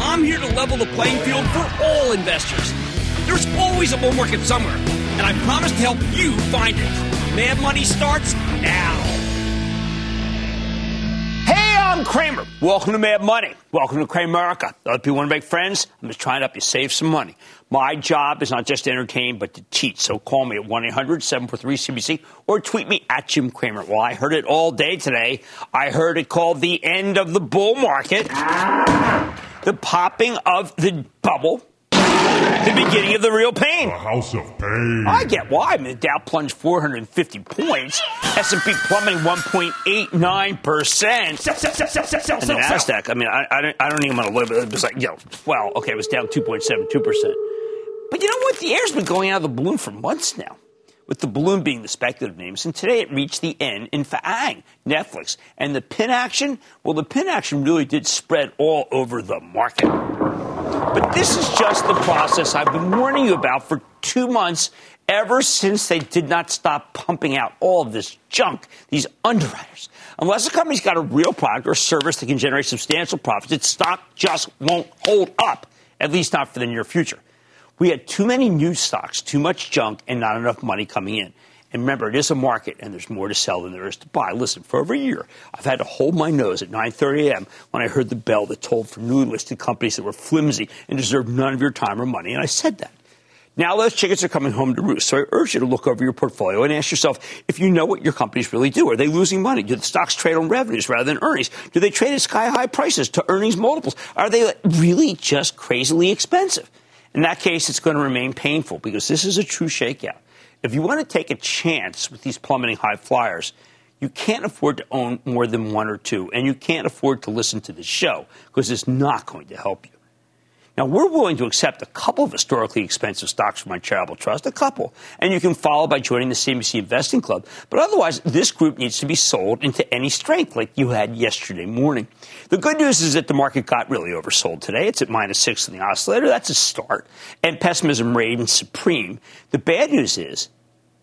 I'm here to level the playing field for all investors. There's always a bull market somewhere, and I promise to help you find it. Mad Money starts now. Hey, I'm Cramer. Welcome to Mad Money. Welcome to Cramerica. Other people want to make friends? I'm just trying to help you save some money. My job is not just to entertain, but to teach. So call me at 1 800 743 CNBC or tweet me at Jim Cramer. Well, I heard it all day today. I heard it called the end of the bull market, the popping of the bubble, the beginning of the real pain. A house of pain. I get why. I mean, the Dow plunged 450 points, S&P plummeting 1.89 percent, and the Nasdaq. I mean, I, I, don't, I don't even want to live. It was like, you know, well, okay, it was down 2.72 percent. But you know what? The air's been going out of the balloon for months now. With the balloon being the speculative names, and today it reached the end in FAANG, Netflix. And the pin action, well, the pin action really did spread all over the market. But this is just the process I've been warning you about for two months, ever since they did not stop pumping out all of this junk, these underwriters. Unless a company's got a real product or service that can generate substantial profits, its stock just won't hold up, at least not for the near future. We had too many new stocks, too much junk, and not enough money coming in. And remember, it is a market, and there's more to sell than there is to buy. Listen, for over a year, I've had to hold my nose at 9:30 a.m. when I heard the bell that told for newly listed companies that were flimsy and deserved none of your time or money, and I said that. Now those chickens are coming home to roost. So I urge you to look over your portfolio and ask yourself if you know what your companies really do. Are they losing money? Do the stocks trade on revenues rather than earnings? Do they trade at sky high prices to earnings multiples? Are they really just crazily expensive? In that case, it's going to remain painful because this is a true shakeout. If you want to take a chance with these plummeting high flyers, you can't afford to own more than one or two, and you can't afford to listen to the show because it's not going to help you. Now, we're willing to accept a couple of historically expensive stocks from my charitable trust, a couple, and you can follow by joining the CNBC Investing Club. But otherwise, this group needs to be sold into any strength like you had yesterday morning. The good news is that the market got really oversold today. It's at minus six in the oscillator. That's a start. And pessimism reigns supreme. The bad news is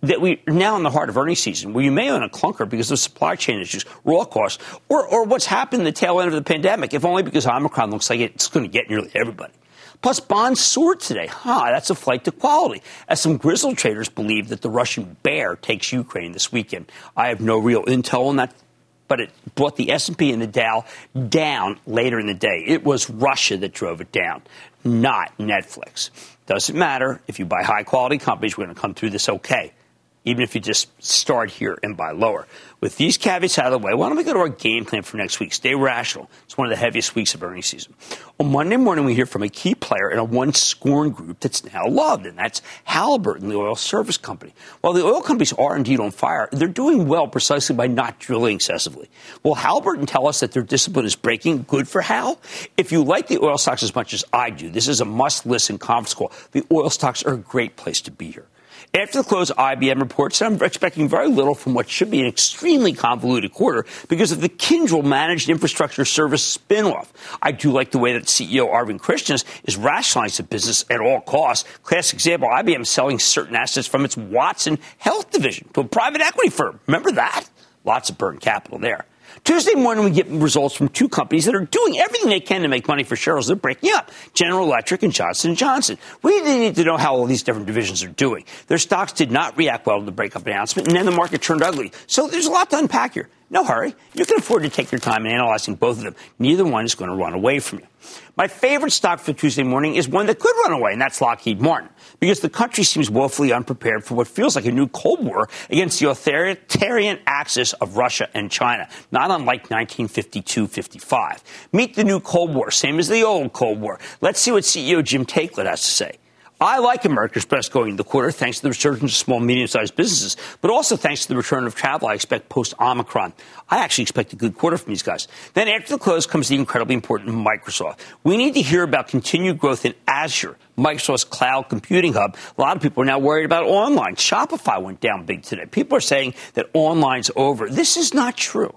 that we are now in the heart of earnings season where you may own a clunker because of supply chain issues, raw costs, or, or what's happened in the tail end of the pandemic, if only because Omicron looks like it's going to get nearly everybody. Plus, bonds soared today. Huh, that's a flight to quality, as some grizzled traders believe that the Russian bear takes Ukraine this weekend. I have no real intel on that, but it brought the S&P and the Dow down later in the day. It was Russia that drove it down, not Netflix. Doesn't matter. If you buy high quality companies, we're going to come through this okay even if you just start here and buy lower. With these caveats out of the way, why don't we go to our game plan for next week? Stay rational. It's one of the heaviest weeks of earnings season. On Monday morning, we hear from a key player in a one scorn group that's now loved, and that's Halliburton, the oil service company. While the oil companies are indeed on fire, they're doing well precisely by not drilling excessively. Will Halliburton tell us that their discipline is breaking? Good for Hal? If you like the oil stocks as much as I do, this is a must listen conference call. The oil stocks are a great place to be here. After the close, IBM reports I'm expecting very little from what should be an extremely convoluted quarter because of the Kyndryl managed infrastructure service spinoff. I do like the way that CEO Arvind Krishna is rationalizing the business at all costs. Classic example, IBM selling certain assets from its Watson Health division to a private equity firm. Remember that? Lots of burned capital there. Tuesday morning, we get results from two companies that are doing everything they can to make money for shareholders. They're breaking up General Electric and Johnson Johnson. We need to know how all these different divisions are doing. Their stocks did not react well to the breakup announcement, and then the market turned ugly. So there's a lot to unpack here. No hurry. You can afford to take your time in analyzing both of them. Neither one is going to run away from you. My favorite stock for Tuesday morning is one that could run away, and that's Lockheed Martin, because the country seems woefully unprepared for what feels like a new Cold War against the authoritarian axis of Russia and China, not unlike 1952 55. Meet the new Cold War, same as the old Cold War. Let's see what CEO Jim Taiclet has to say. I like America's best going into the quarter thanks to the resurgence of small, medium sized businesses, but also thanks to the return of travel I expect post Omicron. I actually expect a good quarter from these guys. Then after the close comes the incredibly important Microsoft. We need to hear about continued growth in Azure, Microsoft's cloud computing hub. A lot of people are now worried about online. Shopify went down big today. People are saying that online's over. This is not true.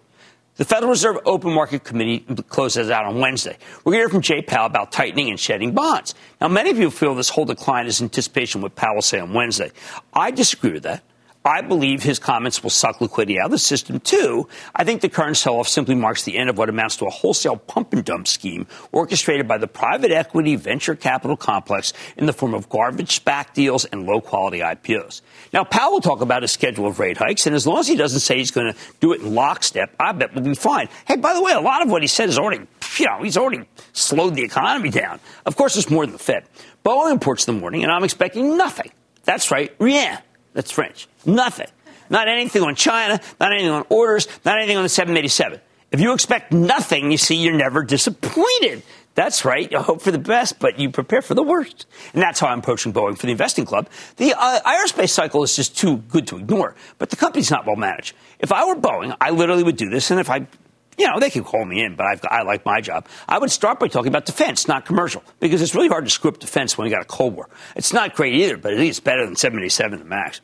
The Federal Reserve Open Market Committee closes out on Wednesday. We're going to hear from Jay Powell about tightening and shedding bonds. Now, many of you feel this whole decline is anticipation of what Powell will say on Wednesday. I disagree with that. I believe his comments will suck liquidity out of the system too. I think the current sell-off simply marks the end of what amounts to a wholesale pump and dump scheme orchestrated by the private equity venture capital complex in the form of garbage SPAC deals and low-quality IPOs. Now, Powell will talk about his schedule of rate hikes, and as long as he doesn't say he's going to do it in lockstep, I bet we'll be fine. Hey, by the way, a lot of what he said is already, you know, he's already slowed the economy down. Of course, it's more than the Fed. Boeing reports in the morning, and I'm expecting nothing. That's right, rien. That's French. Nothing. Not anything on China, not anything on orders, not anything on the 787. If you expect nothing, you see, you're never disappointed. That's right. You hope for the best, but you prepare for the worst. And that's how I'm approaching Boeing for the investing club. The uh, aerospace cycle is just too good to ignore, but the company's not well managed. If I were Boeing, I literally would do this, and if I you know, they can call me in, but I've, i like my job. I would start by talking about defense, not commercial, because it's really hard to screw up defense when you got a Cold War. It's not great either, but at least better than 77 the max.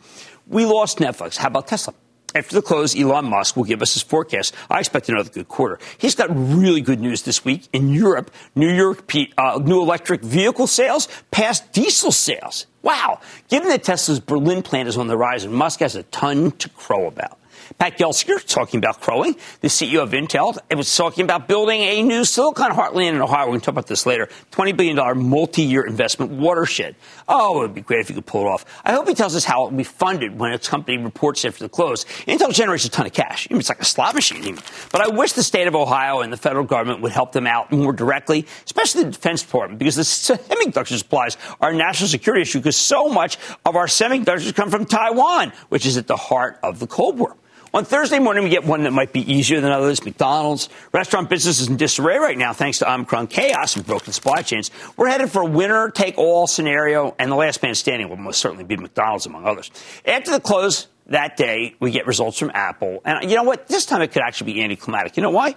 We lost Netflix. How about Tesla? After the close, Elon Musk will give us his forecast. I expect another good quarter. He's got really good news this week in Europe. New York uh, new electric vehicle sales passed diesel sales. Wow! Given that Tesla's Berlin plant is on the rise, and Musk has a ton to crow about. Pat Gelsinger talking about crowing. The CEO of Intel it was talking about building a new Silicon Heartland in Ohio. We're going to talk about this later. $20 billion multi-year investment watershed. Oh, it would be great if you could pull it off. I hope he tells us how it will be funded when its company reports after the close. Intel generates a ton of cash. It's like a slot machine even. But I wish the state of Ohio and the federal government would help them out more directly, especially the Defense Department, because the semiconductor supplies are a national security issue because so much of our semiconductors come from Taiwan, which is at the heart of the Cold War. On Thursday morning, we get one that might be easier than others. McDonald's restaurant business is in disarray right now thanks to Omicron chaos and broken supply chains. We're headed for a winner take all scenario, and the last man standing will most certainly be McDonald's, among others. After the close that day, we get results from Apple. And you know what? This time it could actually be anticlimactic. You know why?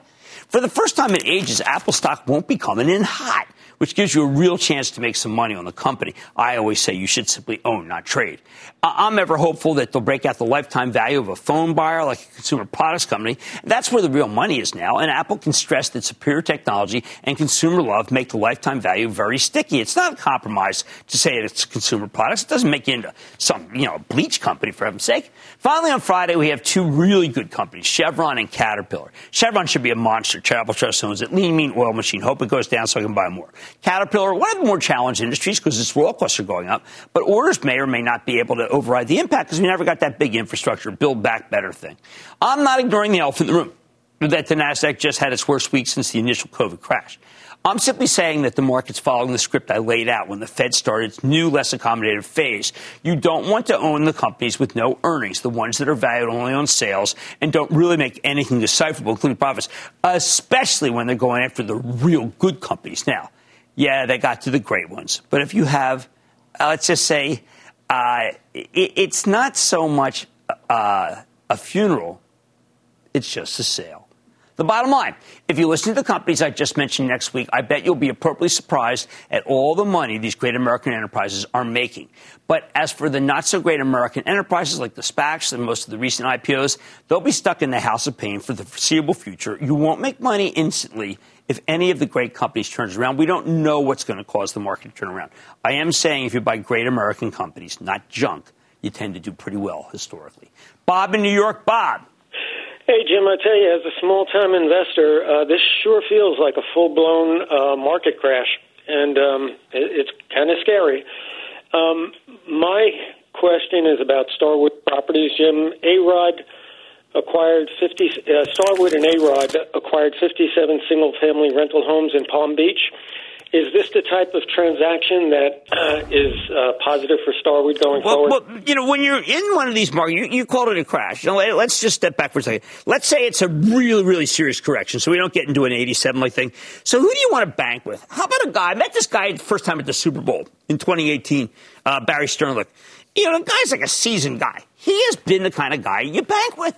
For the first time in ages, Apple stock won't be coming in hot which gives you a real chance to make some money on the company. I always say you should simply own, not trade. I'm ever hopeful that they'll break out the lifetime value of a phone buyer like a consumer products company. That's where the real money is now. And Apple can stress that superior technology and consumer love make the lifetime value very sticky. It's not a compromise to say it's consumer products. It doesn't make you into some, you know, bleach company for heaven's sake. Finally, on Friday, we have two really good companies, Chevron and Caterpillar. Chevron should be a monster. Travel Trust owns it. Lean, mean, oil machine. Hope it goes down so I can buy more. Caterpillar, one of the more challenged industries because its raw costs are going up, but orders may or may not be able to override the impact because we never got that big infrastructure, build back better thing. I'm not ignoring the elephant in the room that the NASDAQ just had its worst week since the initial COVID crash. I'm simply saying that the market's following the script I laid out when the Fed started its new, less accommodative phase. You don't want to own the companies with no earnings, the ones that are valued only on sales and don't really make anything decipherable, including profits, especially when they're going after the real good companies. Now, yeah, they got to the great ones. But if you have, uh, let's just say, uh, it, it's not so much uh, a funeral, it's just a sale. The bottom line, if you listen to the companies I just mentioned next week, I bet you'll be appropriately surprised at all the money these great American enterprises are making. But as for the not so great American enterprises like the SPACs and most of the recent IPOs, they'll be stuck in the house of pain for the foreseeable future. You won't make money instantly if any of the great companies turns around. We don't know what's going to cause the market to turn around. I am saying if you buy great American companies, not junk, you tend to do pretty well historically. Bob in New York, Bob. Hey, Jim, I tell you, as a small time investor, uh, this sure feels like a full blown uh, market crash, and um, it, it's kind of scary. Um, my question is about Starwood Properties, Jim. A Rod acquired 50, uh, Starwood and A Rod acquired 57 single family rental homes in Palm Beach. Is this the type of transaction that uh, is uh, positive for Starwood going well, forward? Well, you know, when you're in one of these markets, you, you called it a crash. Let's just step back for a second. Let's say it's a really, really serious correction, so we don't get into an 87 like thing. So who do you want to bank with? How about a guy? I met this guy the first time at the Super Bowl in 2018, uh, Barry Sternlicht. You know, the guy's like a seasoned guy. He has been the kind of guy you bank with.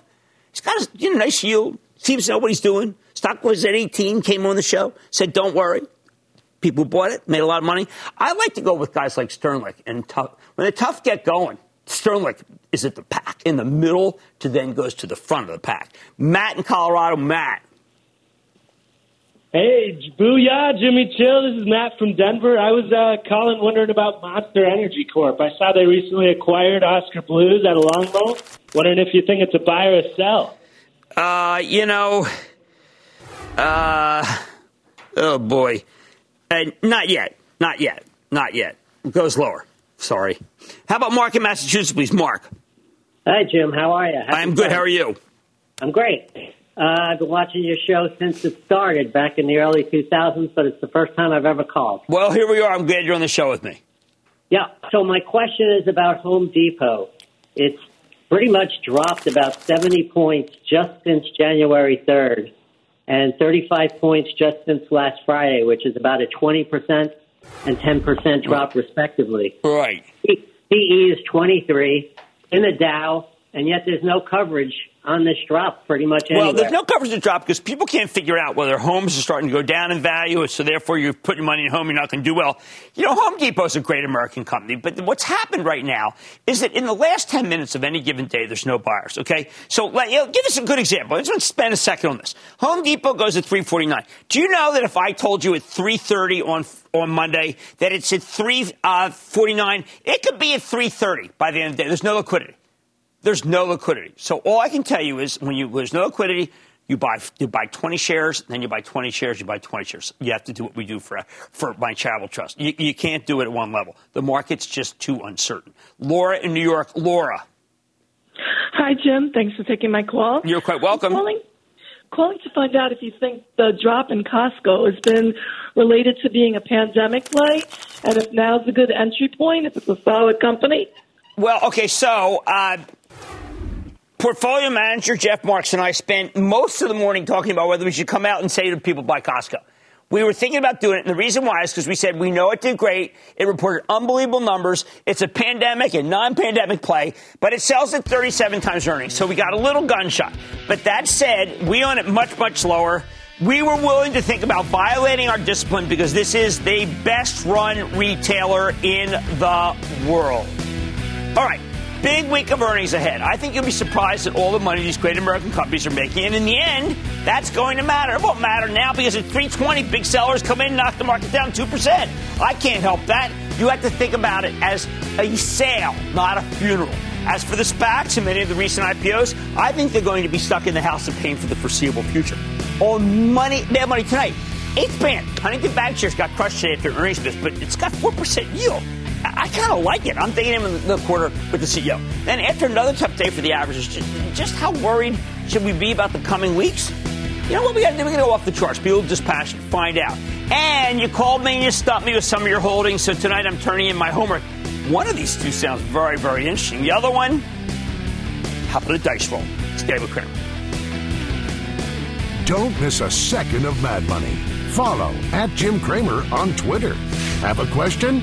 He's got a you know, nice yield, seems to know what he's doing. Stock was at 18, came on the show, said, don't worry people bought it, made a lot of money. I like to go with guys like Sternlicht and tough. When the tough get going, Sternlicht is at the pack in the middle to then goes to the front of the pack. Matt in Colorado, Matt. Hey, booyah, Jimmy Chill. This is Matt from Denver. I was uh, calling wondering about Monster Energy Corp. I saw they recently acquired Oskar Blues at a long longbow. Wondering if you think it's a buy or a sell. Uh, you know, uh, oh boy. Uh, not yet. Not yet. Not yet. It goes lower. Sorry. How about Mark in Massachusetts, please? Mark. Hi, Jim. How are you? Happy I'm good. How are you? I'm great. Uh, I've been watching your show since it started back in the early 2000s, but it's the first time I've ever called. Well, here we are. I'm glad you're on the show with me. Yeah. So my question is about Home Depot. It's pretty much dropped about 70 points just since January 3rd and 35 points just since last Friday, which is about a 20% and 10% drop, respectively. Right. PE is 23 in the Dow, and yet there's no coverage on this drop pretty much anywhere. Well, there's no coverage to drop because people can't figure out whether homes are starting to go down in value, so therefore you're putting money in home, you're not going to do well. You know, Home Depot is a great American company, but what's happened right now is that in the last 10 minutes of any given day, there's no buyers, okay? So you know, give us a good example. I just want to spend a second on this. Home Depot goes at 349. Do you know that if I told you at 330 on on Monday that it's at 349, uh, it could be at 330 by the end of the day. There's no liquidity there's no liquidity. So all I can tell you is when you there's no liquidity, you buy you buy 20 shares, then you buy 20 shares, you buy 20 shares. You have to do what we do for for my charitable trust. You, you can't do it at one level. The market's just too uncertain. Laura in New York, Laura. Hi Jim, thanks for taking my call. You're quite welcome. Calling, calling to find out if you think the drop in Costco has been related to being a pandemic play, and if now's a good entry point, if it's a solid company. Well, okay, so uh, portfolio manager Jeff Marks and I spent most of the morning talking about whether we should come out and say to people buy Costco. We were thinking about doing it, and the reason why is because we said we know it did great. It reported unbelievable numbers. It's a pandemic and non-pandemic play, but it sells at 37 times earnings, so we got a little gunshot. But that said, we own it much, much lower. We were willing to think about violating our discipline because this is the best run retailer in the world. All right. Big week of earnings ahead. I think you'll be surprised at all the money these great American companies are making. And in the end, that's going to matter. It won't matter now because at 320, big sellers come in, and knock the market down 2%. I can't help that. You have to think about it as a sale, not a funeral. As for the SPACs and many of the recent IPOs, I think they're going to be stuck in the house of pain for the foreseeable future. On money, they have money tonight. Eighth band, Huntington Bancshares got crushed today after earnings miss, but it's got 4% yield. I kind of like it. I'm thinking him in the quarter with the CEO. Then after another tough day for the averages, just, how worried should we be about the coming weeks? You know what we got to do? We're going to go off the charts. Be a little dispassionate. Find out. And you called me and you stopped me with some of your holdings. So tonight I'm turning in my homework. One of these two sounds very, very interesting. The other one, how about a dice roll? It's David Kramer. Don't miss a second of Mad Money. Follow at Jim Cramer on Twitter. Have a question?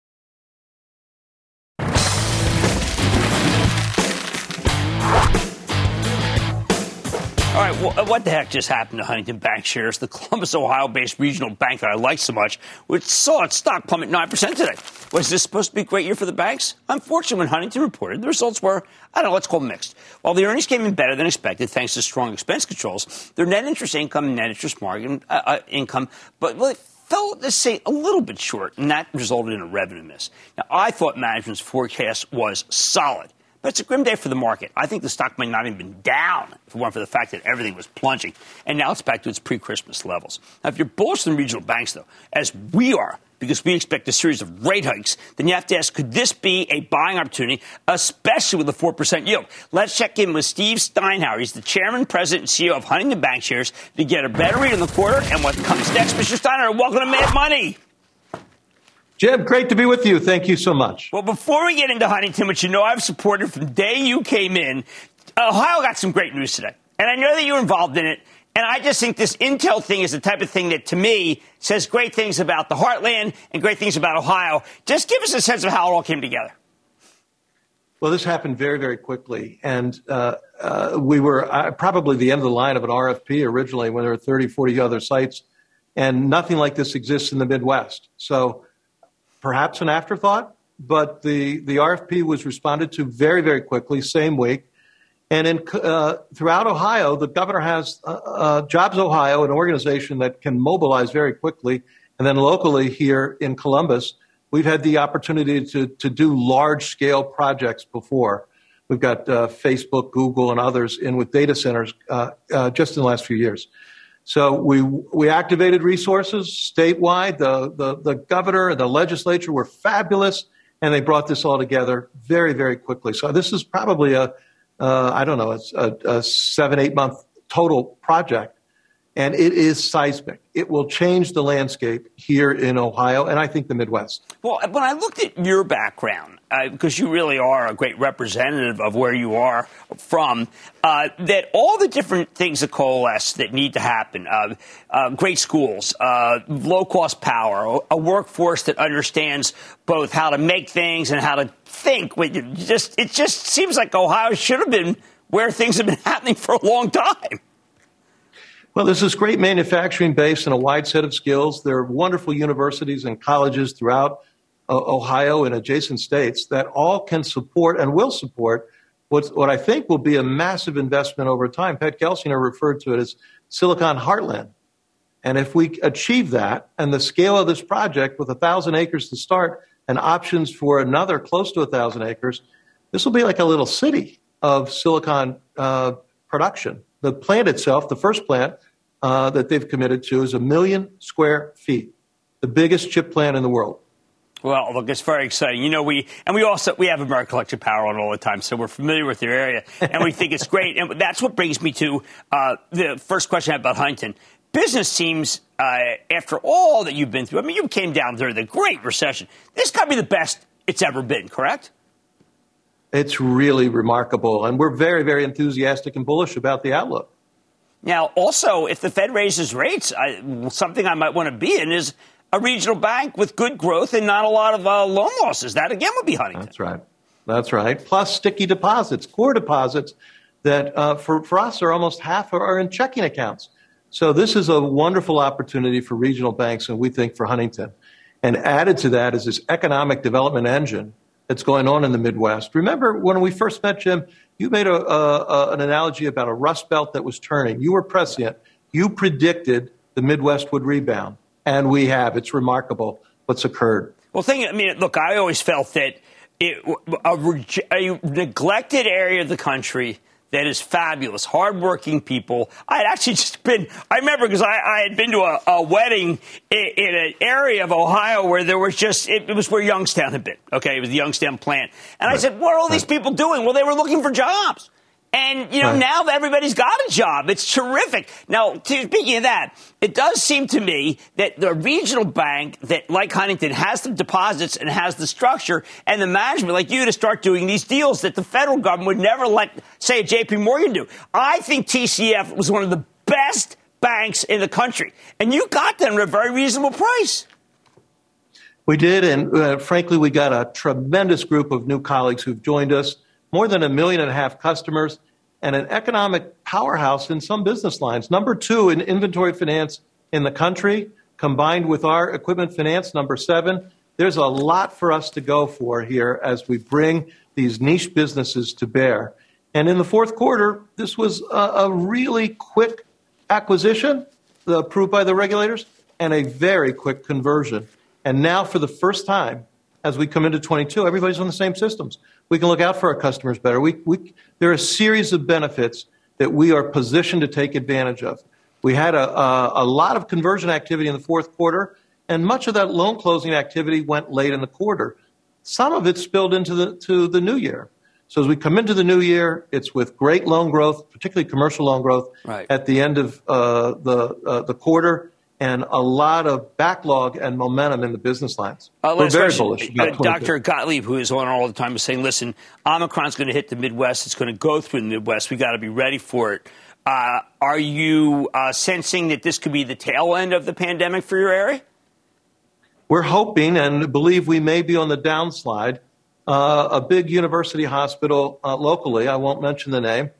Right, uh, what the heck just happened to Huntington Bancshares, the Columbus, Ohio based regional bank that I like so much, which saw its stock plummet 9% today? Was this supposed to be a great year for the banks? Unfortunately, when Huntington reported, the results were, I don't know, let's call mixed. While the earnings came in better than expected thanks to strong expense controls, their net interest income and net interest margin uh, uh, income, but well, fell, let's say, a little bit short, and that resulted in a revenue miss. Now, I thought management's forecast was solid. But it's a grim day for the market. I think the stock might not even been down if it weren't for the fact that everything was plunging. And now it's back to its pre Christmas levels. Now, if you're bullish on regional banks, though, as we are, because we expect a series of rate hikes, then you have to ask, could this be a buying opportunity, especially with a 4% yield? Let's check in with Steve Steinour. He's the chairman, president, and CEO of Huntington Bancshares to get a better read on the quarter and what comes next. Mr. Steinour, welcome to Mad Money. Jim, great to be with you. Thank you so much. Well, before we get into Huntington, which you know I've supported from the day you came in, Ohio got some great news today. And I know that you're involved in it. And I just think this Intel thing is the type of thing that, to me, says great things about the heartland and great things about Ohio. Just give us a sense of how it all came together. Well, this happened very, very quickly. And uh, uh, we were uh, probably the end of the line of an RFP originally when there were 30, 40 other sites. And nothing like this exists in the Midwest. So perhaps an afterthought, but the, the RFP was responded to very, very quickly, same week. And in, uh, throughout Ohio, the governor has uh, uh, JobsOhio, an organization that can mobilize very quickly. And then locally here in Columbus, we've had the opportunity to, to do large scale projects before. We've got uh, Facebook, Google, and others in with data centers uh, uh, just in the last few years. So we we activated resources statewide. The the, the governor and the legislature were fabulous, and they brought this all together very very quickly. So this is probably a uh, I don't know a, a seven eight month total project, and it is seismic. It will change the landscape here in Ohio and I think the Midwest. Well, when I looked at your background, uh, because you really are a great representative of where you are from, uh, that all the different things that coalesce that need to happen uh, uh great schools, uh, low cost power, a workforce that understands both how to make things and how to think. Just, it just seems like Ohio should have been where things have been happening for a long time. Well, there's this great manufacturing base and a wide set of skills. There are wonderful universities and colleges throughout uh, Ohio and adjacent states that all can support and will support what's, what I think will be a massive investment over time. Pat Gelsinger referred to it as Silicon Heartland. And if we achieve that and the scale of this project with a thousand acres to start and options for another close to a thousand acres, this will be like a little city of silicon uh, production. The plant itself, the first plant uh, that they've committed to, is a million square feet, the biggest chip plant in the world. Well, look, it's very exciting. You know, we and we also we have American Electric Power on all the time, so we're familiar with your area, and we think it's great. And that's what brings me to uh, the first question about Huntington. Business seems, uh, after all that you've been through, I mean, you came down during the Great Recession. This got to be the best it's ever been, correct? It's really remarkable, and we're very, very enthusiastic and bullish about the outlook. Now, also, if the Fed raises rates, I, something I might want to be in is a regional bank with good growth and not a lot of uh, loan losses. That again would be Huntington. That's right. That's right. Plus sticky deposits, core deposits that uh, for, for us are almost half are in checking accounts. So this is a wonderful opportunity for regional banks, and we think for Huntington. And added to that is this economic development engine that's going on in the Midwest. Remember when we first met Jim, you made a, a, a, an analogy about a rust belt that was turning. You were prescient. You predicted the Midwest would rebound and we have. It's remarkable what's occurred. Well, thing, I mean, look, I always felt that it, a, a neglected area of the country that is fabulous, hardworking people. I had actually just been, I remember because I, I, had been to a, a wedding in, in, an area of Ohio where there was just, it, it, was where Youngstown had been. Okay, it was the Youngstown plant. And right. I said, what are all these people doing? Well, they were looking for jobs. And, you know, right. now everybody's got a job. It's terrific. Now, speaking of that, it does seem to me that the regional bank that, like Huntington, has the deposits and has the structure and the management, like you, to start doing these deals that the federal government would never let, say, JP Morgan do. I think TCF was one of the best banks in the country. And you got them at a very reasonable price. We did. And uh, frankly, we got a tremendous group of new colleagues who've joined us more than a million and a half customers, and an economic powerhouse in some business lines. Number two in inventory finance in the country, combined with our equipment finance, number seven. There's a lot for us to go for here as we bring these niche businesses to bear. And in the fourth quarter, this was a, a really quick acquisition uh, approved by the regulators and a very quick conversion. And now, for the first time, as we come into 22, everybody's on the same systems. We can look out for our customers better. We, we, there are a series of benefits that we are positioned to take advantage of. We had a, a, a lot of conversion activity in the fourth quarter, and much of that loan closing activity went late in the quarter. Some of it spilled into the, to the new year. So as we come into the new year, it's with great loan growth, particularly commercial loan growth, right. at the end of uh, the uh, the quarter, and a lot of backlog and momentum in the business lines. Uh, We're very question. bullish. Uh, Dr. Gottlieb, who is on all the time, is saying, listen, Omicron's going to hit the Midwest. It's going to go through the Midwest. we got to be ready for it. Uh, are you uh, sensing that this could be the tail end of the pandemic for your area? We're hoping and believe we may be on the downslide. Uh, a big university hospital uh, locally, I won't mention the name,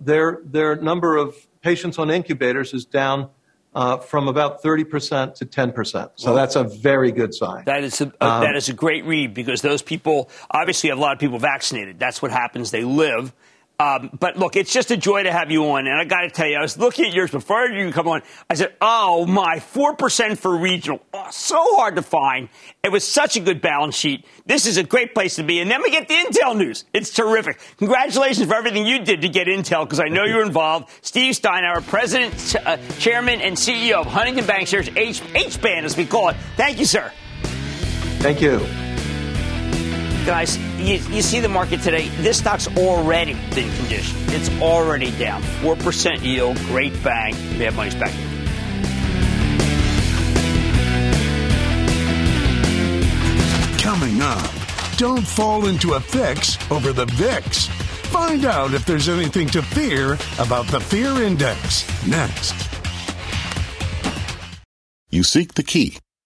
their, their number of patients on incubators is down – uh, from about 30% to 10%. So that's a very good sign. That is a, um, that is a great read because those people obviously have a lot of people vaccinated. That's what happens. They live. Um, but look, it's just a joy to have you on. And I got to tell you, I was looking at yours before you come on. I said, oh my, 4% for regional. Oh, so hard to find. It was such a good balance sheet. This is a great place to be. And then we get the Intel news. It's terrific. Congratulations for everything you did to get Intel because I know you're involved. Steve Steinour, President, uh, Chairman, and CEO of Huntington Bancshares, H- H-Band as we call it. Thank you, sir. Thank you. Guys, you, you, see the market today. This stock's already been conditioned. It's already down. 4% yield, great bang. They have money's back. Coming up, don't fall into a fix over the VIX. Find out if there's anything to fear about the fear index. Next. You seek the key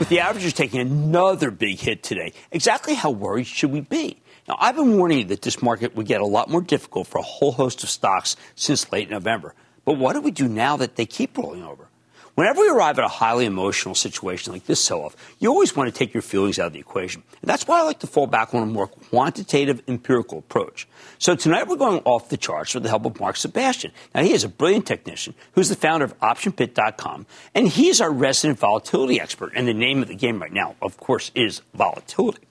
With the averages taking another big hit today, exactly how worried should we be? Now, I've been warning you that this market would get a lot more difficult for a whole host of stocks since late November. But what do we do now that they keep rolling over? Whenever we arrive at a highly emotional situation like this sell off, you always want to take your feelings out of the equation. And that's why I like to fall back on a more quantitative, empirical approach. So tonight we're going off the charts with the help of Mark Sebastian. Now, he is a brilliant technician who's the founder of OptionPit.com, and he's our resident volatility expert. And the name of the game right now, of course, is volatility.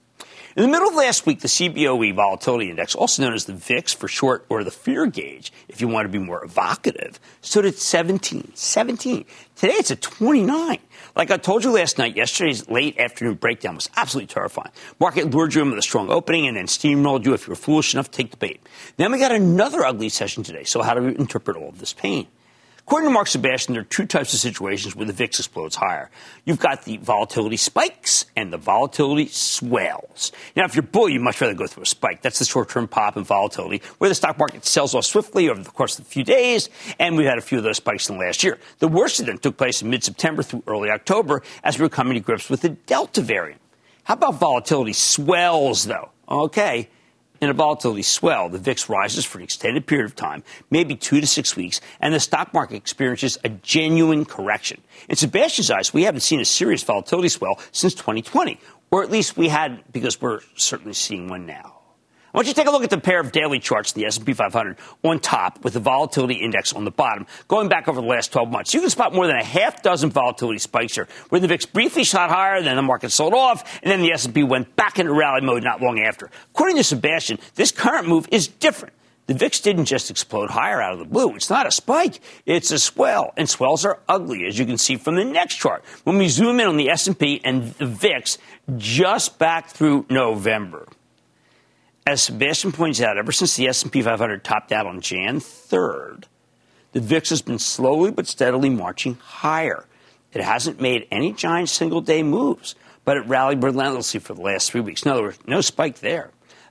In the middle of last week, the CBOE Volatility Index, also known as the VIX for short or the fear gauge, if you want to be more evocative, stood at 17. 17. Today it's at 29. Like I told you last night, yesterday's late afternoon breakdown was absolutely terrifying. Market lured you in with a strong opening and then steamrolled you if you were foolish enough to take the bait. Then we got another ugly session today. So how do we interpret all of this pain? According to Mark Sebastian, there are two types of situations where the VIX explodes higher. You've got the volatility spikes and the volatility swells. Now, if you're bull, you'd much rather go through a spike. That's the short-term pop in volatility, where the stock market sells off swiftly over the course of a few days, and we've had a few of those spikes in the last year. The worst of them took place in mid-September through early October as we were coming to grips with the Delta variant. How about volatility swells, though? Okay in a volatility swell, the VIX rises for an extended period of time, maybe two to six weeks, and the stock market experiences a genuine correction. In Sebastian's eyes, we haven't seen a serious volatility swell since 2020, or at least we had because we're certainly seeing one now. I want you to take a look at the pair of daily charts, the S&P 500 on top with the volatility index on the bottom, going back over the last 12 months. You can spot more than a half dozen volatility spikes here, where the VIX briefly shot higher, then the market sold off, and then the S&P went back into rally mode not long after. According to Sebastian, this current move is different. The VIX didn't just explode higher out of the blue. It's not a spike. It's a swell. And swells are ugly, as you can see from the next chart. When we zoom in on the S&P and the VIX just back through November as Sebastian points out, ever since the S&P 500 topped out on Jan 3rd, the VIX has been slowly but steadily marching higher. It hasn't made any giant single day moves, but it rallied relentlessly for the last three weeks. In other words, no spike there.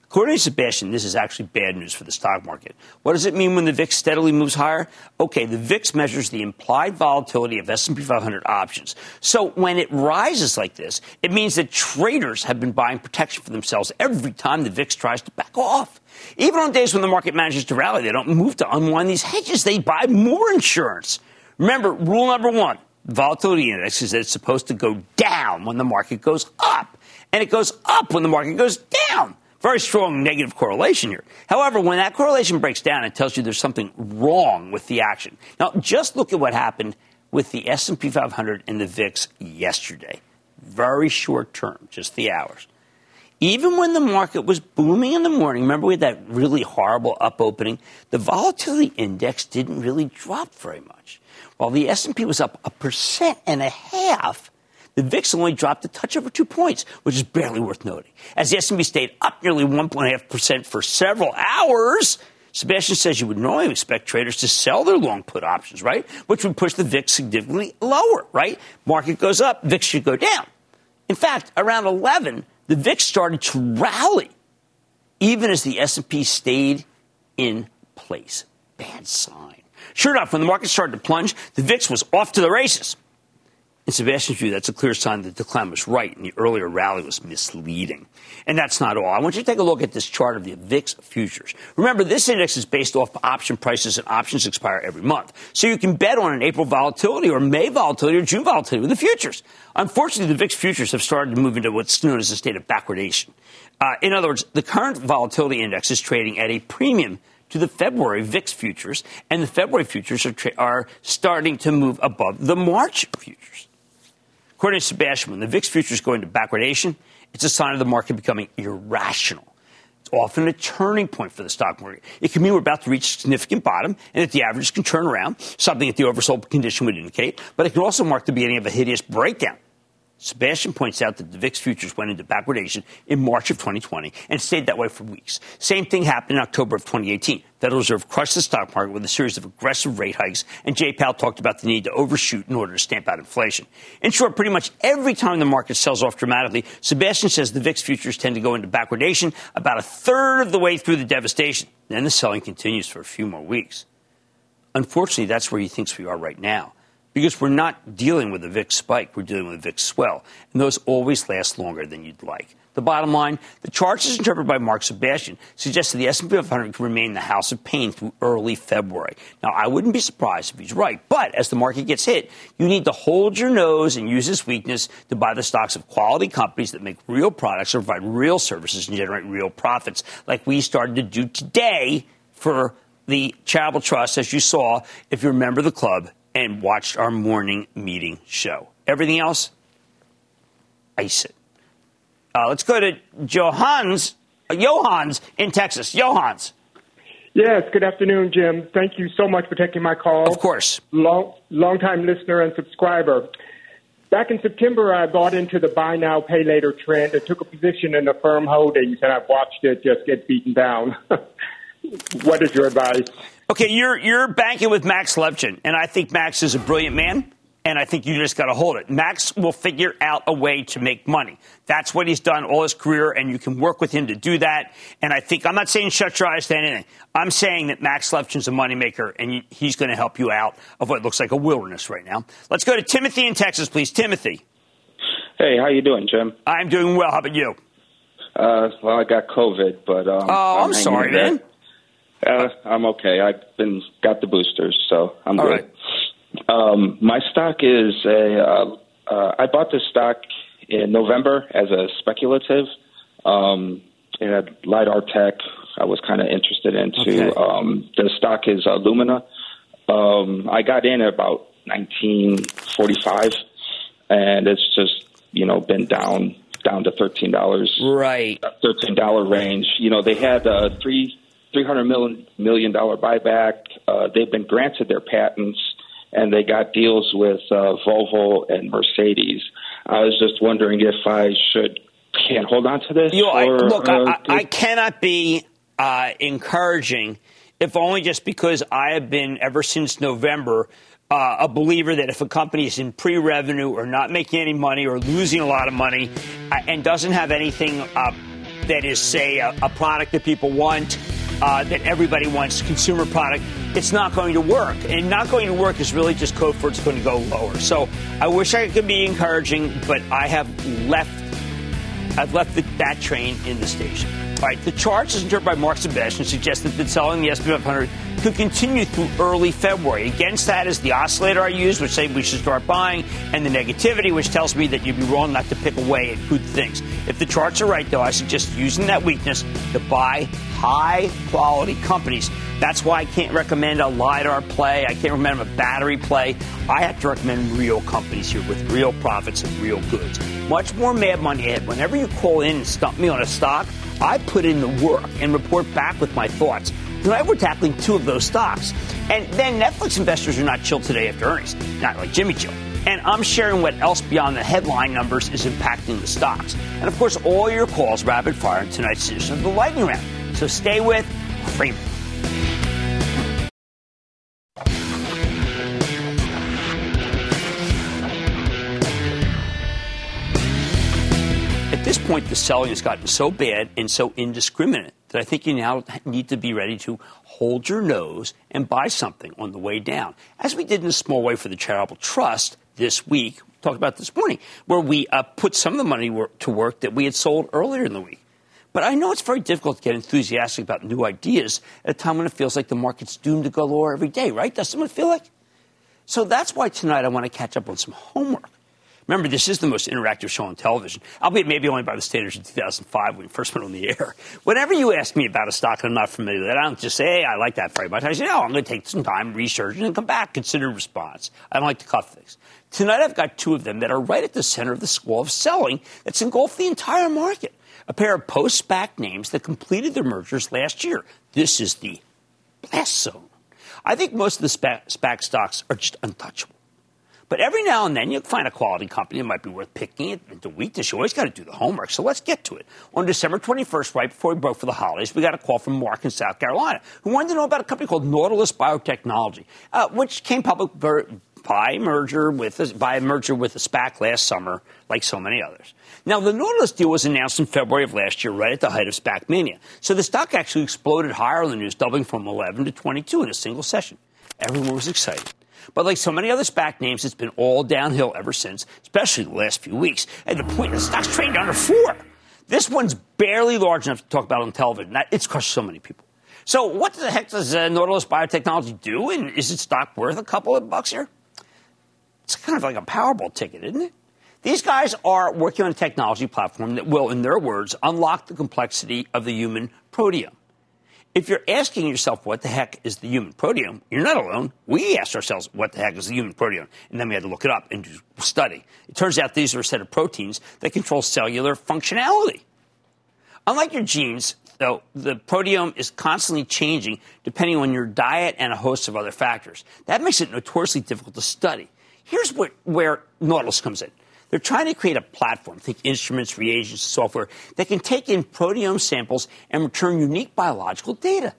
According to Sebastian, this is actually bad news for the stock market. What does it mean when the VIX steadily moves higher? Okay, the VIX measures the implied volatility of S&P 500 options. So when it rises like this, it means that traders have been buying protection for themselves every time the VIX tries to back off. Even on days when the market manages to rally, they don't move to unwind these hedges. They buy more insurance. Remember, rule number one, volatility index is that it's supposed to go down when the market goes up. And it goes up when the market goes down. Very strong negative correlation here. However, when that correlation breaks down, it tells you there's something wrong with the action. Now, just look at what happened with the S&P 500 and the VIX yesterday. Very short term, just the hours. Even when the market was booming in the morning, remember we had that really horrible up opening, the volatility index didn't really drop very much. While the S&P was up a percent and a half, the VIX only dropped a touch over two points, which is barely worth noting. As the S&P stayed up nearly 1.5% for several hours, Sebastian says you would normally expect traders to sell their long put options, right? Which would push the VIX significantly lower, right? Market goes up, VIX should go down. In fact, around 11, the VIX started to rally, even as the S&P stayed in place. Bad sign. Sure enough, when the market started to plunge, the VIX was off to the races. In Sebastian's view, that's a clear sign that the decline was right and the earlier rally was misleading. And that's not all. I want you to take a look at this chart of the VIX futures. Remember, this index is based off option prices and options expire every month. So you can bet on an April volatility or May volatility or June volatility with the futures. Unfortunately, the VIX futures have started to move into what's known as a state of backwardation. Uh, in other words, the current volatility index is trading at a premium to the February VIX futures, and the February futures are, tra- are starting to move above the March futures. According to Sebastian, when the VIX futures go into backwardation, it's a sign of the market becoming irrational. It's often a turning point for the stock market. It can mean we're about to reach a significant bottom and that the averages can turn around, something that the oversold condition would indicate, but it can also mark the beginning of a hideous breakdown. Sebastian points out that the VIX futures went into backwardation in March of 2020 and stayed that way for weeks. Same thing happened in October of 2018. Federal Reserve crushed the stock market with a series of aggressive rate hikes, and Jay Powell talked about the need to overshoot in order to stamp out inflation. In short, pretty much every time the market sells off dramatically, Sebastian says the VIX futures tend to go into backwardation about a third of the way through the devastation. Then the selling continues for a few more weeks. Unfortunately, that's where he thinks we are right now because we're not dealing with a VIX spike, we're dealing with a VIX swell. And those always last longer than you'd like. The bottom line, the chart as interpreted by Mark Sebastian suggests that the S&P 500 can remain the house of pain through early February. Now, I wouldn't be surprised if he's right, but as the market gets hit, you need to hold your nose and use this weakness to buy the stocks of quality companies that make real products or provide real services and generate real profits, like we started to do today for the Charitable Trust, as you saw, if you remember the club and watched our morning meeting show. Everything else, ice it. Uh, let's go to Johans, uh, Johans in Texas. Johans. Yes, good afternoon, Jim. Thank you so much for taking my call. Of course. Long, long-time listener and subscriber. Back in September, I bought into the buy now, pay later trend and took a position in Affirm holdings, and I've watched it just get beaten down. what is your advice? Okay, you're you're banking with Max Levchin, and I think Max is a brilliant man, and I think you just got to hold it. Max will figure out a way to make money. That's what he's done all his career, and you can work with him to do that. And I think I'm not saying shut your eyes to anything. I'm saying that Max Levchin's a moneymaker, and he's going to help you out of what looks like a wilderness right now. Let's go to Timothy in Texas, please. Timothy. Hey, how you doing, Jim? I'm doing well. How about you? Uh, well, I got COVID, but um, oh, I'm, I'm sorry, man. Uh, I'm okay. I've been got the boosters, so I'm All good. right. Um, my stock is a. Uh, uh, I bought this stock in November as a speculative. Um, it had lidar tech. I was kind of interested into. Okay. Um, the stock is uh, Luminar. Um, I got in at about 1945, and it's just you know been down down to thirteen dollars. Right. Thirteen dollar range. You know they had uh, three three hundred million million dollar buyback. Uh, they've been granted their patents, and they got deals with uh, Volvo and Mercedes. I was just wondering if I should can't hold on to this. You know, I, look, uh, I, I cannot be uh, encouraging, if only just because I have been ever since November. Uh, a believer that if a company is in pre-revenue or not making any money or losing a lot of money uh, and doesn't have anything uh, that is, say, a, a product that people want, uh, that everybody wants, consumer product, it's not going to work. And not going to work is really just code for it's going to go lower. So I wish I could be encouraging, but I have left I've left the, that train in the station. All right, the charts, as interpreted by Mark Sebastian, suggest that the selling the S&P 500 could continue through early February. Against that is the oscillator I use, which say we should start buying, and the negativity, which tells me that you'd be wrong not to pick away at good things. If the charts are right, though, I suggest using that weakness to buy high quality companies. That's why I can't recommend a LiDAR play. I can't recommend a battery play. I have to recommend real companies here with real profits and real goods. Much more mad money ahead. Whenever you call in and stump me on a stock, I put in the work and report back with my thoughts. Tonight we're tackling two of those stocks. And then Netflix investors are not chill today after earnings, not like Jimmy Chill. And I'm sharing what else beyond the headline numbers is impacting the stocks. And of course, all your calls rapid fire in tonight's edition of the Lightning Round. So stay with Cramer. Point, the selling has gotten so bad and so indiscriminate that I think you now need to be ready to hold your nose and buy something on the way down, as we did in a small way for the Charitable Trust this week. We talked about this morning, where we uh, put some of the money work, to work that we had sold earlier in the week. But I know it's very difficult to get enthusiastic about new ideas at a time when it feels like the market's doomed to go lower every day, right? Doesn't it feel like? So that's why tonight I want to catch up on some homework. Remember, this is the most interactive show on television, albeit maybe only by the standards of 2005 when we first went on the air. Whenever you ask me about a stock and I'm not familiar with, it, I don't just say, hey, I like that very much. I say, no, I'm going to take some time, research, and then come back, consider response. I don't like to cut things. Tonight, I've got two of them that are right at the center of the squall of selling that's engulfed the entire market. A pair of post SPAC names that completed their mergers last year. This is the blast zone. I think most of the SPAC stocks are just untouchable. But every now and then you'll find a quality company that might be worth picking it into weakness. You always got to do the homework. So let's get to it. On December 21st, right before we broke for the holidays, we got a call from Mark in South Carolina who wanted to know about a company called Nautilus Biotechnology, uh, which came public by merger with by a merger with a SPAC last summer, like so many others. Now, the Nautilus deal was announced in February of last year, right at the height of SPAC mania. So the stock actually exploded higher in the news, doubling from 11 to 22 in a single session. Everyone was excited. But like so many other SPAC names, it's been all downhill ever since, especially the last few weeks. At the point the stock's trading under four. This one's barely large enough to talk about on television. It's crushed so many people. So what the heck does uh, Nautilus Biotechnology do? And is its stock worth a couple of bucks here? It's kind of like a Powerball ticket, isn't it? These guys are working on a technology platform that will, in their words, unlock the complexity of the human proteome. If you're asking yourself what the heck is the human proteome, you're not alone. We asked ourselves what the heck is the human proteome, and then we had to look it up and do study. It turns out these are a set of proteins that control cellular functionality. Unlike your genes, though, the proteome is constantly changing depending on your diet and a host of other factors. That makes it notoriously difficult to study. Here's what, where Nautilus comes in. They're trying to create a platform, think instruments, reagents, software, that can take in proteome samples and return unique biological data.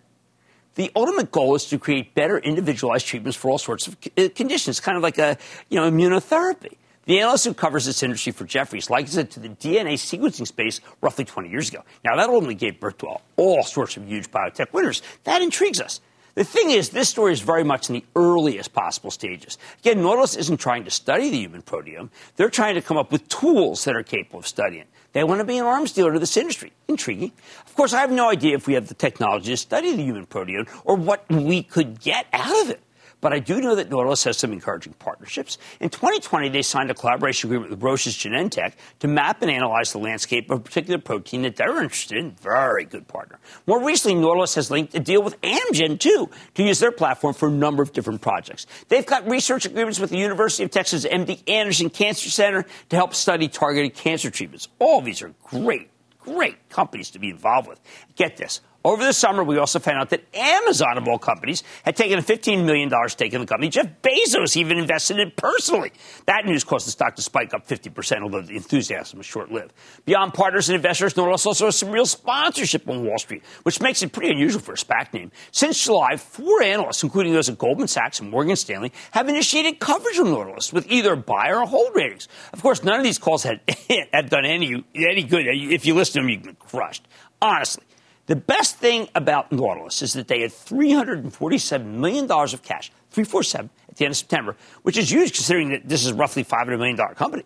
The ultimate goal is to create better individualized treatments for all sorts of uh, conditions, kind of like a, you know, immunotherapy. The analyst who covers this industry for Jefferies likens it to the DNA sequencing space roughly 20 years ago. Now, that ultimately gave birth to all sorts of huge biotech winners. That intrigues us. The thing is, this story is very much in the earliest possible stages. Again, Nautilus isn't trying to study the human proteome. They're trying to come up with tools that are capable of studying. They want to be an arms dealer to this industry. Intriguing. Of course, I have no idea if we have the technology to study the human proteome or what we could get out of it. But I do know that Nautilus has some encouraging partnerships. In 2020, they signed a collaboration agreement with Roche's Genentech to map and analyze the landscape of a particular protein that they're interested in. Very good partner. More recently, Nautilus has linked a deal with Amgen, too, to use their platform for a number of different projects. They've got research agreements with the University of Texas MD Anderson Cancer Center to help study targeted cancer treatments. All these are great, great companies to be involved with. Get this. Over the summer, we also found out that Amazon, of all companies, had taken a $15 million stake in the company. Jeff Bezos even invested in it personally. That news caused the stock to spike up 50%, although the enthusiasm was short lived. Beyond partners and investors, Nautilus also has some real sponsorship on Wall Street, which makes it pretty unusual for a SPAC name. Since July, four analysts, including those at Goldman Sachs and Morgan Stanley, have initiated coverage of Nautilus with either buy or hold ratings. Of course, none of these calls had, had done any, any good. If you listen to them, you've been crushed. Honestly. The best thing about Nautilus is that they had $347 million of cash, 347 at the end of September, which is huge considering that this is roughly $500 million company.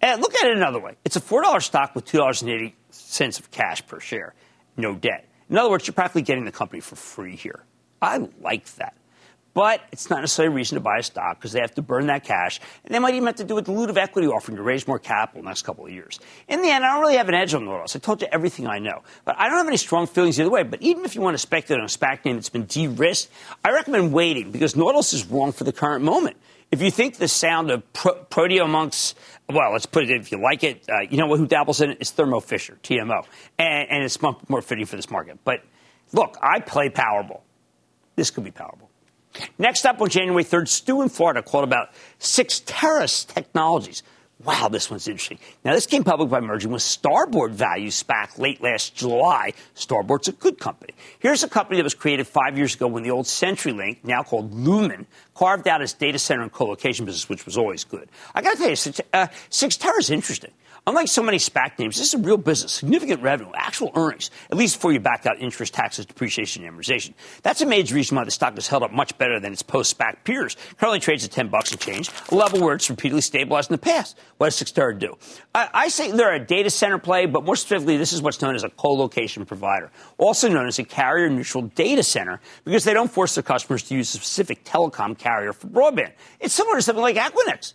And look at it another way. It's a $4 stock with $2.80 of cash per share, no debt. In other words, you're practically getting the company for free here. I like that. But it's not necessarily a reason to buy a stock because they have to burn that cash. And they might even have to do a dilutive equity offering to raise more capital in the next couple of years. In the end, I don't really have an edge on Nautilus. I told you everything I know. But I don't have any strong feelings either way. But even if you want to speculate on a SPAC name that's been de-risked, I recommend waiting because Nautilus is wrong for the current moment. If you think the sound of pro- proteomics, well, let's put it if you like it, uh, you know what, who dabbles in it? It's Thermo Fisher, TMO. And, and it's more fitting for this market. But look, I play Powerball. This could be Powerball. Next up on January 3rd, Stu in Florida called about Cyxtera Technologies. Wow, this one's interesting. Now, this came public by merging with Starboard Value SPAC late last July. Starboard's a good company. Here's a company that was created five years ago when the old CenturyLink, now called Lumen, carved out its data center and colocation business, which was always good. I got to tell you, uh, Cyxtera is interesting. Unlike so many SPAC names, this is a real business, significant revenue, actual earnings, at least before you back out interest, taxes, depreciation, and amortization. That's a major reason why the stock has held up much better than its post-SPAC peers. Currently trades at 10 bucks and change, a level where it's repeatedly stabilized in the past. What does Cyxtera do? I, I say they're a data center play, but more specifically, this is what's known as a co-location provider, also known as a carrier-neutral data center, because they don't force their customers to use a specific telecom carrier for broadband. It's similar to something like Equinix.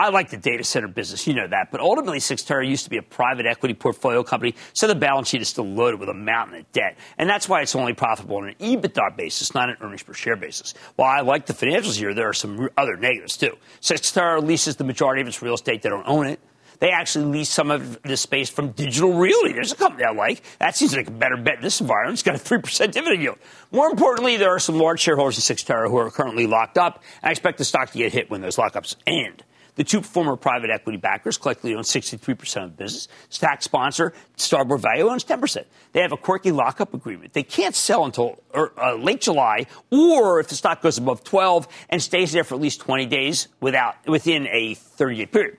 I like the data center business, you know that, but ultimately Cyxtera used to be a private equity portfolio company, so the balance sheet is still loaded with a mountain of debt, and that's why it's only profitable on an EBITDA basis, not an earnings per share basis. While I like the financials here, there are some other negatives too. Cyxtera leases the majority of its real estate; they don't own it. They actually lease some of the space from Digital Realty. There's a company I like. That seems like a better bet in this environment. It's got a 3% dividend yield. More importantly, there are some large shareholders in Cyxtera who are currently locked up, and I expect the stock to get hit when those lockups end. The two former private equity backers collectively own 63% of the business. SPAC sponsor, Starboard Value, owns 10%. They have a quirky lockup agreement. They can't sell until or, uh, late July, or if the stock goes above 12 and stays there for at least 20 days without, within a 30 day period.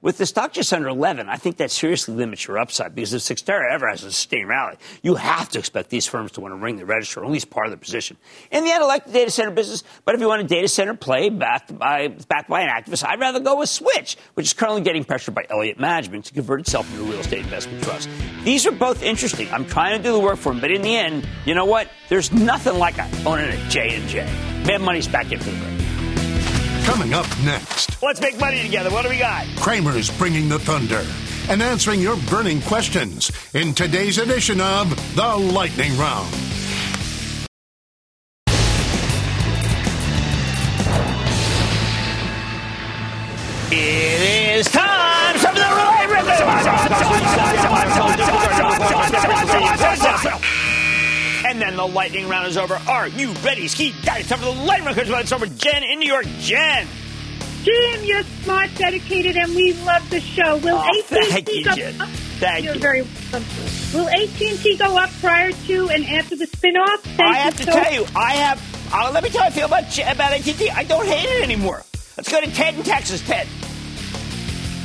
With the stock just under 11, I think that seriously limits your upside because if Cyxtera ever has a sustained rally, you have to expect these firms to want to ring the register, or at least part of the position. In the end, I like the data center business, but if you want a data center play backed by, backed by an activist, I'd rather go with Switch, which is currently getting pressured by Elliott Management to convert itself into a real estate investment trust. These are both interesting. I'm trying to do the work for them, but in the end, you know what? There's nothing like owning a J&J. Mad Money's back into the break. Coming up next. Let's make money together. What do we got? Cramer's bringing the thunder and answering your burning questions in today's edition of The Lightning Round. It is time for the And then the lightning round is over. Are you ready, Ski? Daddy, time for the lightning round because it's over. Jen in New York. Jen. Jim, you're smart, dedicated, and we love the show. Will Oh, AT&T thank you, go Jen. up? Thank you're you. very welcome. Will AT&T go up prior to and after the spinoff? Thank I you have to so- tell you, I have. Uh, let me tell you how I feel about about AT&T. I don't hate it anymore. Let's go to Ted in Texas. Ted.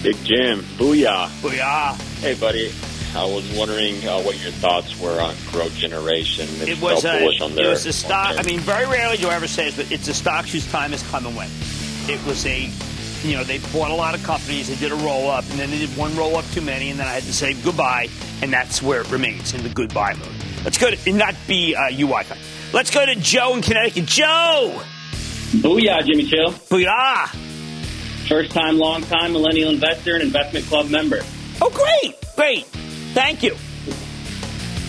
Big Jim, booyah. Booyah. Hey, buddy. I was wondering uh, what your thoughts were on GrowGeneration. If It was felt a, bullish on it was a stock. I mean, very rarely do I ever say this, but it's a stock whose time has come and went. It was a, you know, they bought a lot of companies. They did a roll up, and then they did one roll up too many, and then I had to say goodbye, and that's where it remains in the goodbye mode. Let's go to and not be uh, UI. Let's go to Joe in Connecticut. Joe. Booyah, Jimmy Chill. Booyah. First time, long time millennial investor and investment club member. Oh, great. Great. Thank you.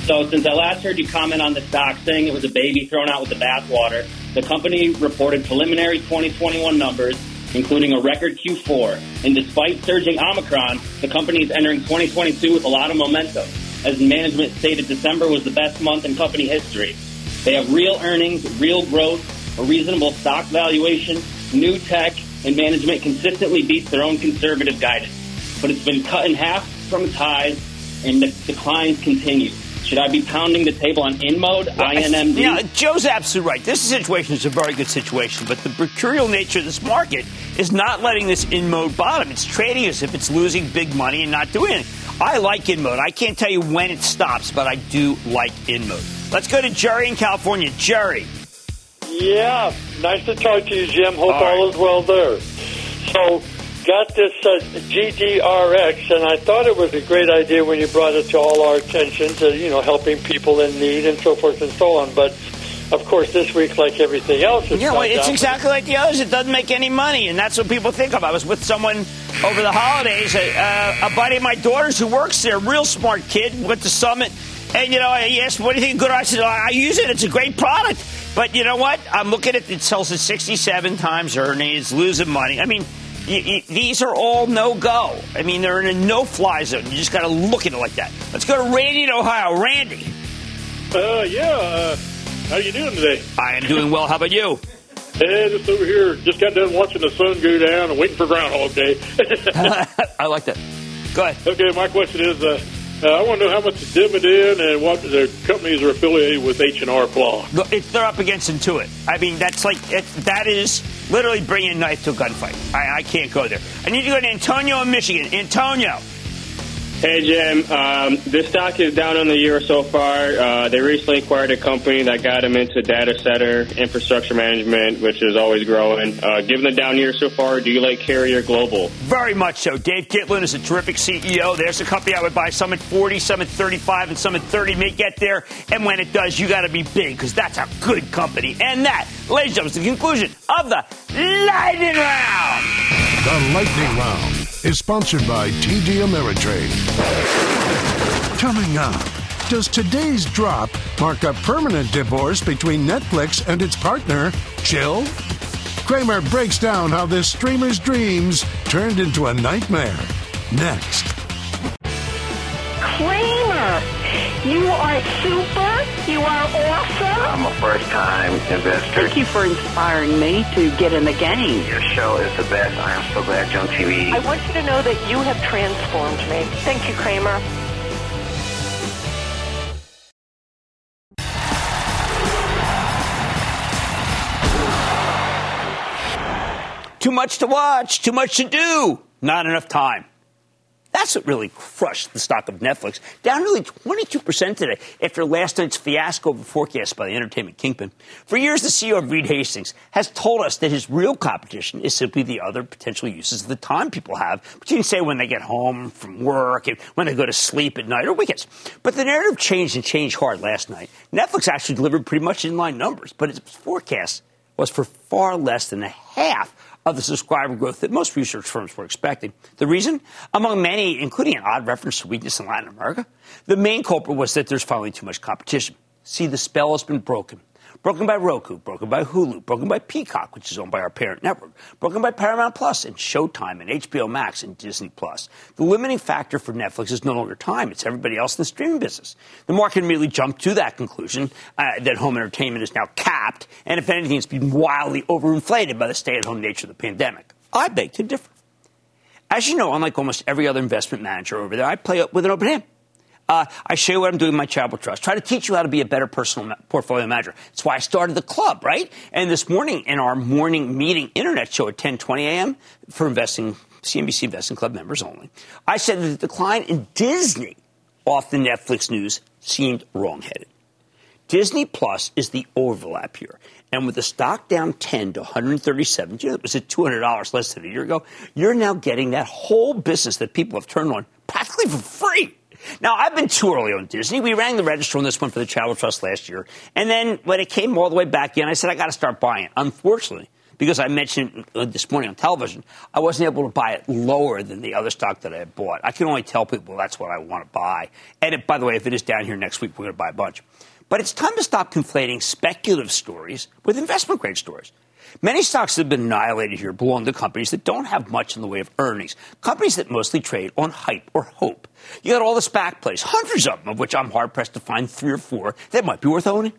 So, since I last heard you comment on the stock saying it was a baby thrown out with the bathwater, the company reported preliminary 2021 numbers, including a record Q4. And despite surging Omicron, the company is entering 2022 with a lot of momentum. As management stated, December was the best month in company history. They have real earnings, real growth, a reasonable stock valuation, new tech, and management consistently beats their own conservative guidance. But it's been cut in half from its highs, and the declines continue. Should I be pounding the table on InMode, INMD? Yeah, Joe's absolutely right. This situation is a very good situation, but the mercurial nature of this market is not letting this InMode bottom. It's trading as if it's losing big money and not doing it. I like InMode. I can't tell you when it stops, but I do like InMode. Let's go to Jerry in California. Jerry. Yeah, nice to talk to you, Jim. Hope All all, is well there. So, got this uh, GDRX, and I thought it was a great idea when you brought it to all our attention to, you know, helping people in need and so forth and so on. But, of course, this week, like everything else, it's Yeah, well, it's down. exactly like the others. It doesn't make any money, and that's what people think of. I was with someone over the holidays, a, uh, a buddy of my daughter's who works there, real smart kid, went to Summit, and you know, he asked, "What do you think good?" I said, "I use it. It's a great product." But you know what? I'm looking at it sells at 67 times earnings, losing money. I mean. Y- y- these are all no go. I mean, they're in a no fly zone. You just got to look at it like that. Let's go to Randy in Ohio. Randy. Uh, yeah. Uh, how you doing today? I am doing well. How about you? Yeah, just over here. Just got done watching the sun go down and waiting for Groundhog Day. I like that. Go ahead. Okay, my question is, uh, uh, I want to know how much the dividend and what the companies are affiliated with H and R It's, they're up against Intuit. I mean, that's like it, that is literally bringing a knife to a gunfight. I, I can't go there. I need to go to Antonio Michigan. Antonio. Hey Jim, um, this stock is down on the year so far. Uh, they recently acquired a company that got them into data center infrastructure management, which is always growing. Uh, given the down year so far, do you like Carrier Global? Very much so. Dave Gitlin is a terrific CEO. There's a company I would buy. Some at 40, some at 35, and some at 30 may get there. And when it does, you got to be big because that's a good company. And that, ladies and gentlemen, is the conclusion of the Lightning Round. The Lightning Round is sponsored by TD Ameritrade. Coming up, does today's drop mark a permanent divorce between Netflix and its partner, Chill? Cramer breaks down how this streamer's dreams turned into a nightmare. Next. Cramer, you are super. You are awesome. I'm a first time investor. Thank you for inspiring me to get in the game. Your show is the best. I am so glad you're on TV. I want you to know that you have transformed me. Thank you, Cramer. Too much to watch, too much to do, not enough time. That's what really crushed the stock of Netflix, down nearly 22% today after last night's fiasco of a forecast by the entertainment kingpin. For years, the CEO of Reed Hastings has told us that his real competition is simply the other potential uses of the time people have between, say, when they get home from work and when they go to sleep at night or weekends. But the narrative changed and changed hard last night. Netflix actually delivered pretty much inline numbers, but its forecast was for far less than a half of the subscriber growth that most research firms were expecting. The reason? Among many, including an odd reference to weakness in Latin America, the main culprit was that there's finally too much competition. See, the spell has been broken. Broken by Roku, broken by Hulu, broken by Peacock, which is owned by our parent network, broken by Paramount Plus and Showtime and HBO Max and Disney Plus. The limiting factor for Netflix is no longer time, it's everybody else in the streaming business. The market immediately jumped to that conclusion uh, that home entertainment is now capped, and if anything, it's been wildly overinflated by the stay at home nature of the pandemic. I beg to differ. As you know, unlike almost every other investment manager over there, I play up with an open hand. Uh, I show you what I'm doing in my charitable trust. Try to teach you how to be a better personal ma- portfolio manager. That's why I started the club, right? And this morning in our morning meeting internet show at 10:20 a.m. for investing CNBC Investing Club members only, I said that the decline in Disney off the Netflix news seemed wrongheaded. Disney Plus is the overlap here. And with the stock down 10 to 137, you know, it was at $200 less than a year ago, you're now getting that whole business that people have turned on practically for free. Now, I've been too early on Disney. We rang the register on this one for the Charitable Trust last year. And then when it came all the way back in, I said, I got to start buying. Unfortunately, because I mentioned uh, this morning on television, I wasn't able to buy it lower than the other stock that I had bought. I can only tell people that's what I want to buy. And it, by the way, if it is down here next week, we're going to buy a bunch. But it's time to stop conflating speculative stories with investment grade stories. Many stocks have been annihilated here belong to companies that don't have much in the way of earnings, companies that mostly trade on hype or hope. You got all the SPAC plays, hundreds of them, of which I'm hard pressed to find three or four that might be worth owning.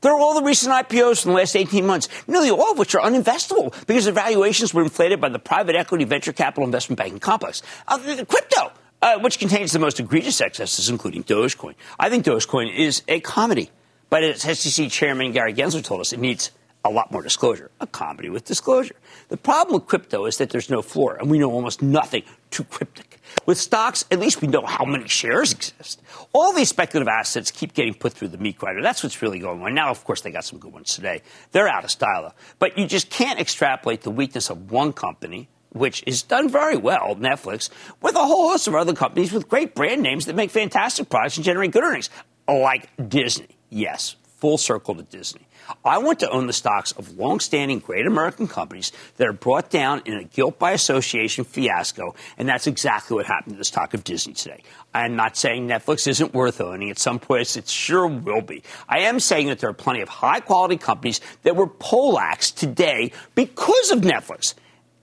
There are all the recent IPOs from the last 18 months, nearly all of which are uninvestable because their valuations were inflated by the private equity venture capital investment banking complex. Uh, crypto, uh, which contains the most egregious excesses, including Dogecoin. I think Dogecoin is a comedy, but as SEC Chairman Gary Gensler told us, it needs a lot more disclosure, a comedy with disclosure. The problem with crypto is that there's no floor, and we know almost nothing too cryptic. With stocks, at least we know how many shares exist. All these speculative assets keep getting put through the meat grinder. That's what's really going on. Now, of course, they got some good ones today. They're out of style, though. But you just can't extrapolate the weakness of one company which is done very well, Netflix, with a whole host of other companies with great brand names that make fantastic products and generate good earnings, like Disney. Yes, full circle to Disney. I want to own the stocks of long-standing great American companies that are brought down in a guilt by association fiasco, and that's exactly what happened to the stock of Disney today. I'm not saying Netflix isn't worth owning. At some point, it sure will be. I am saying that there are plenty of high-quality companies that were poleaxed today because of Netflix.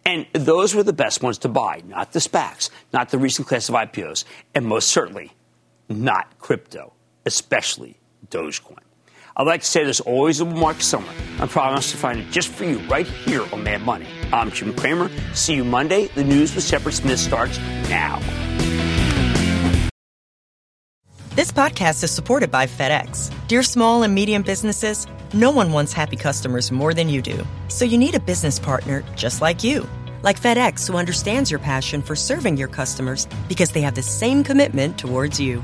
And those were the best ones to buy, not the SPACs, not the recent class of IPOs, and most certainly not crypto, especially Dogecoin. I'd like to say there's always a Mark Summer. I promise to find it just for you right here on Mad Money. I'm Jim Cramer. See you Monday. The news with Shepard Smith starts now. This podcast is supported by FedEx. Dear small and medium businesses, no one wants happy customers more than you do. So you need a business partner just like you. Like FedEx, who understands your passion for serving your customers because they have the same commitment towards you.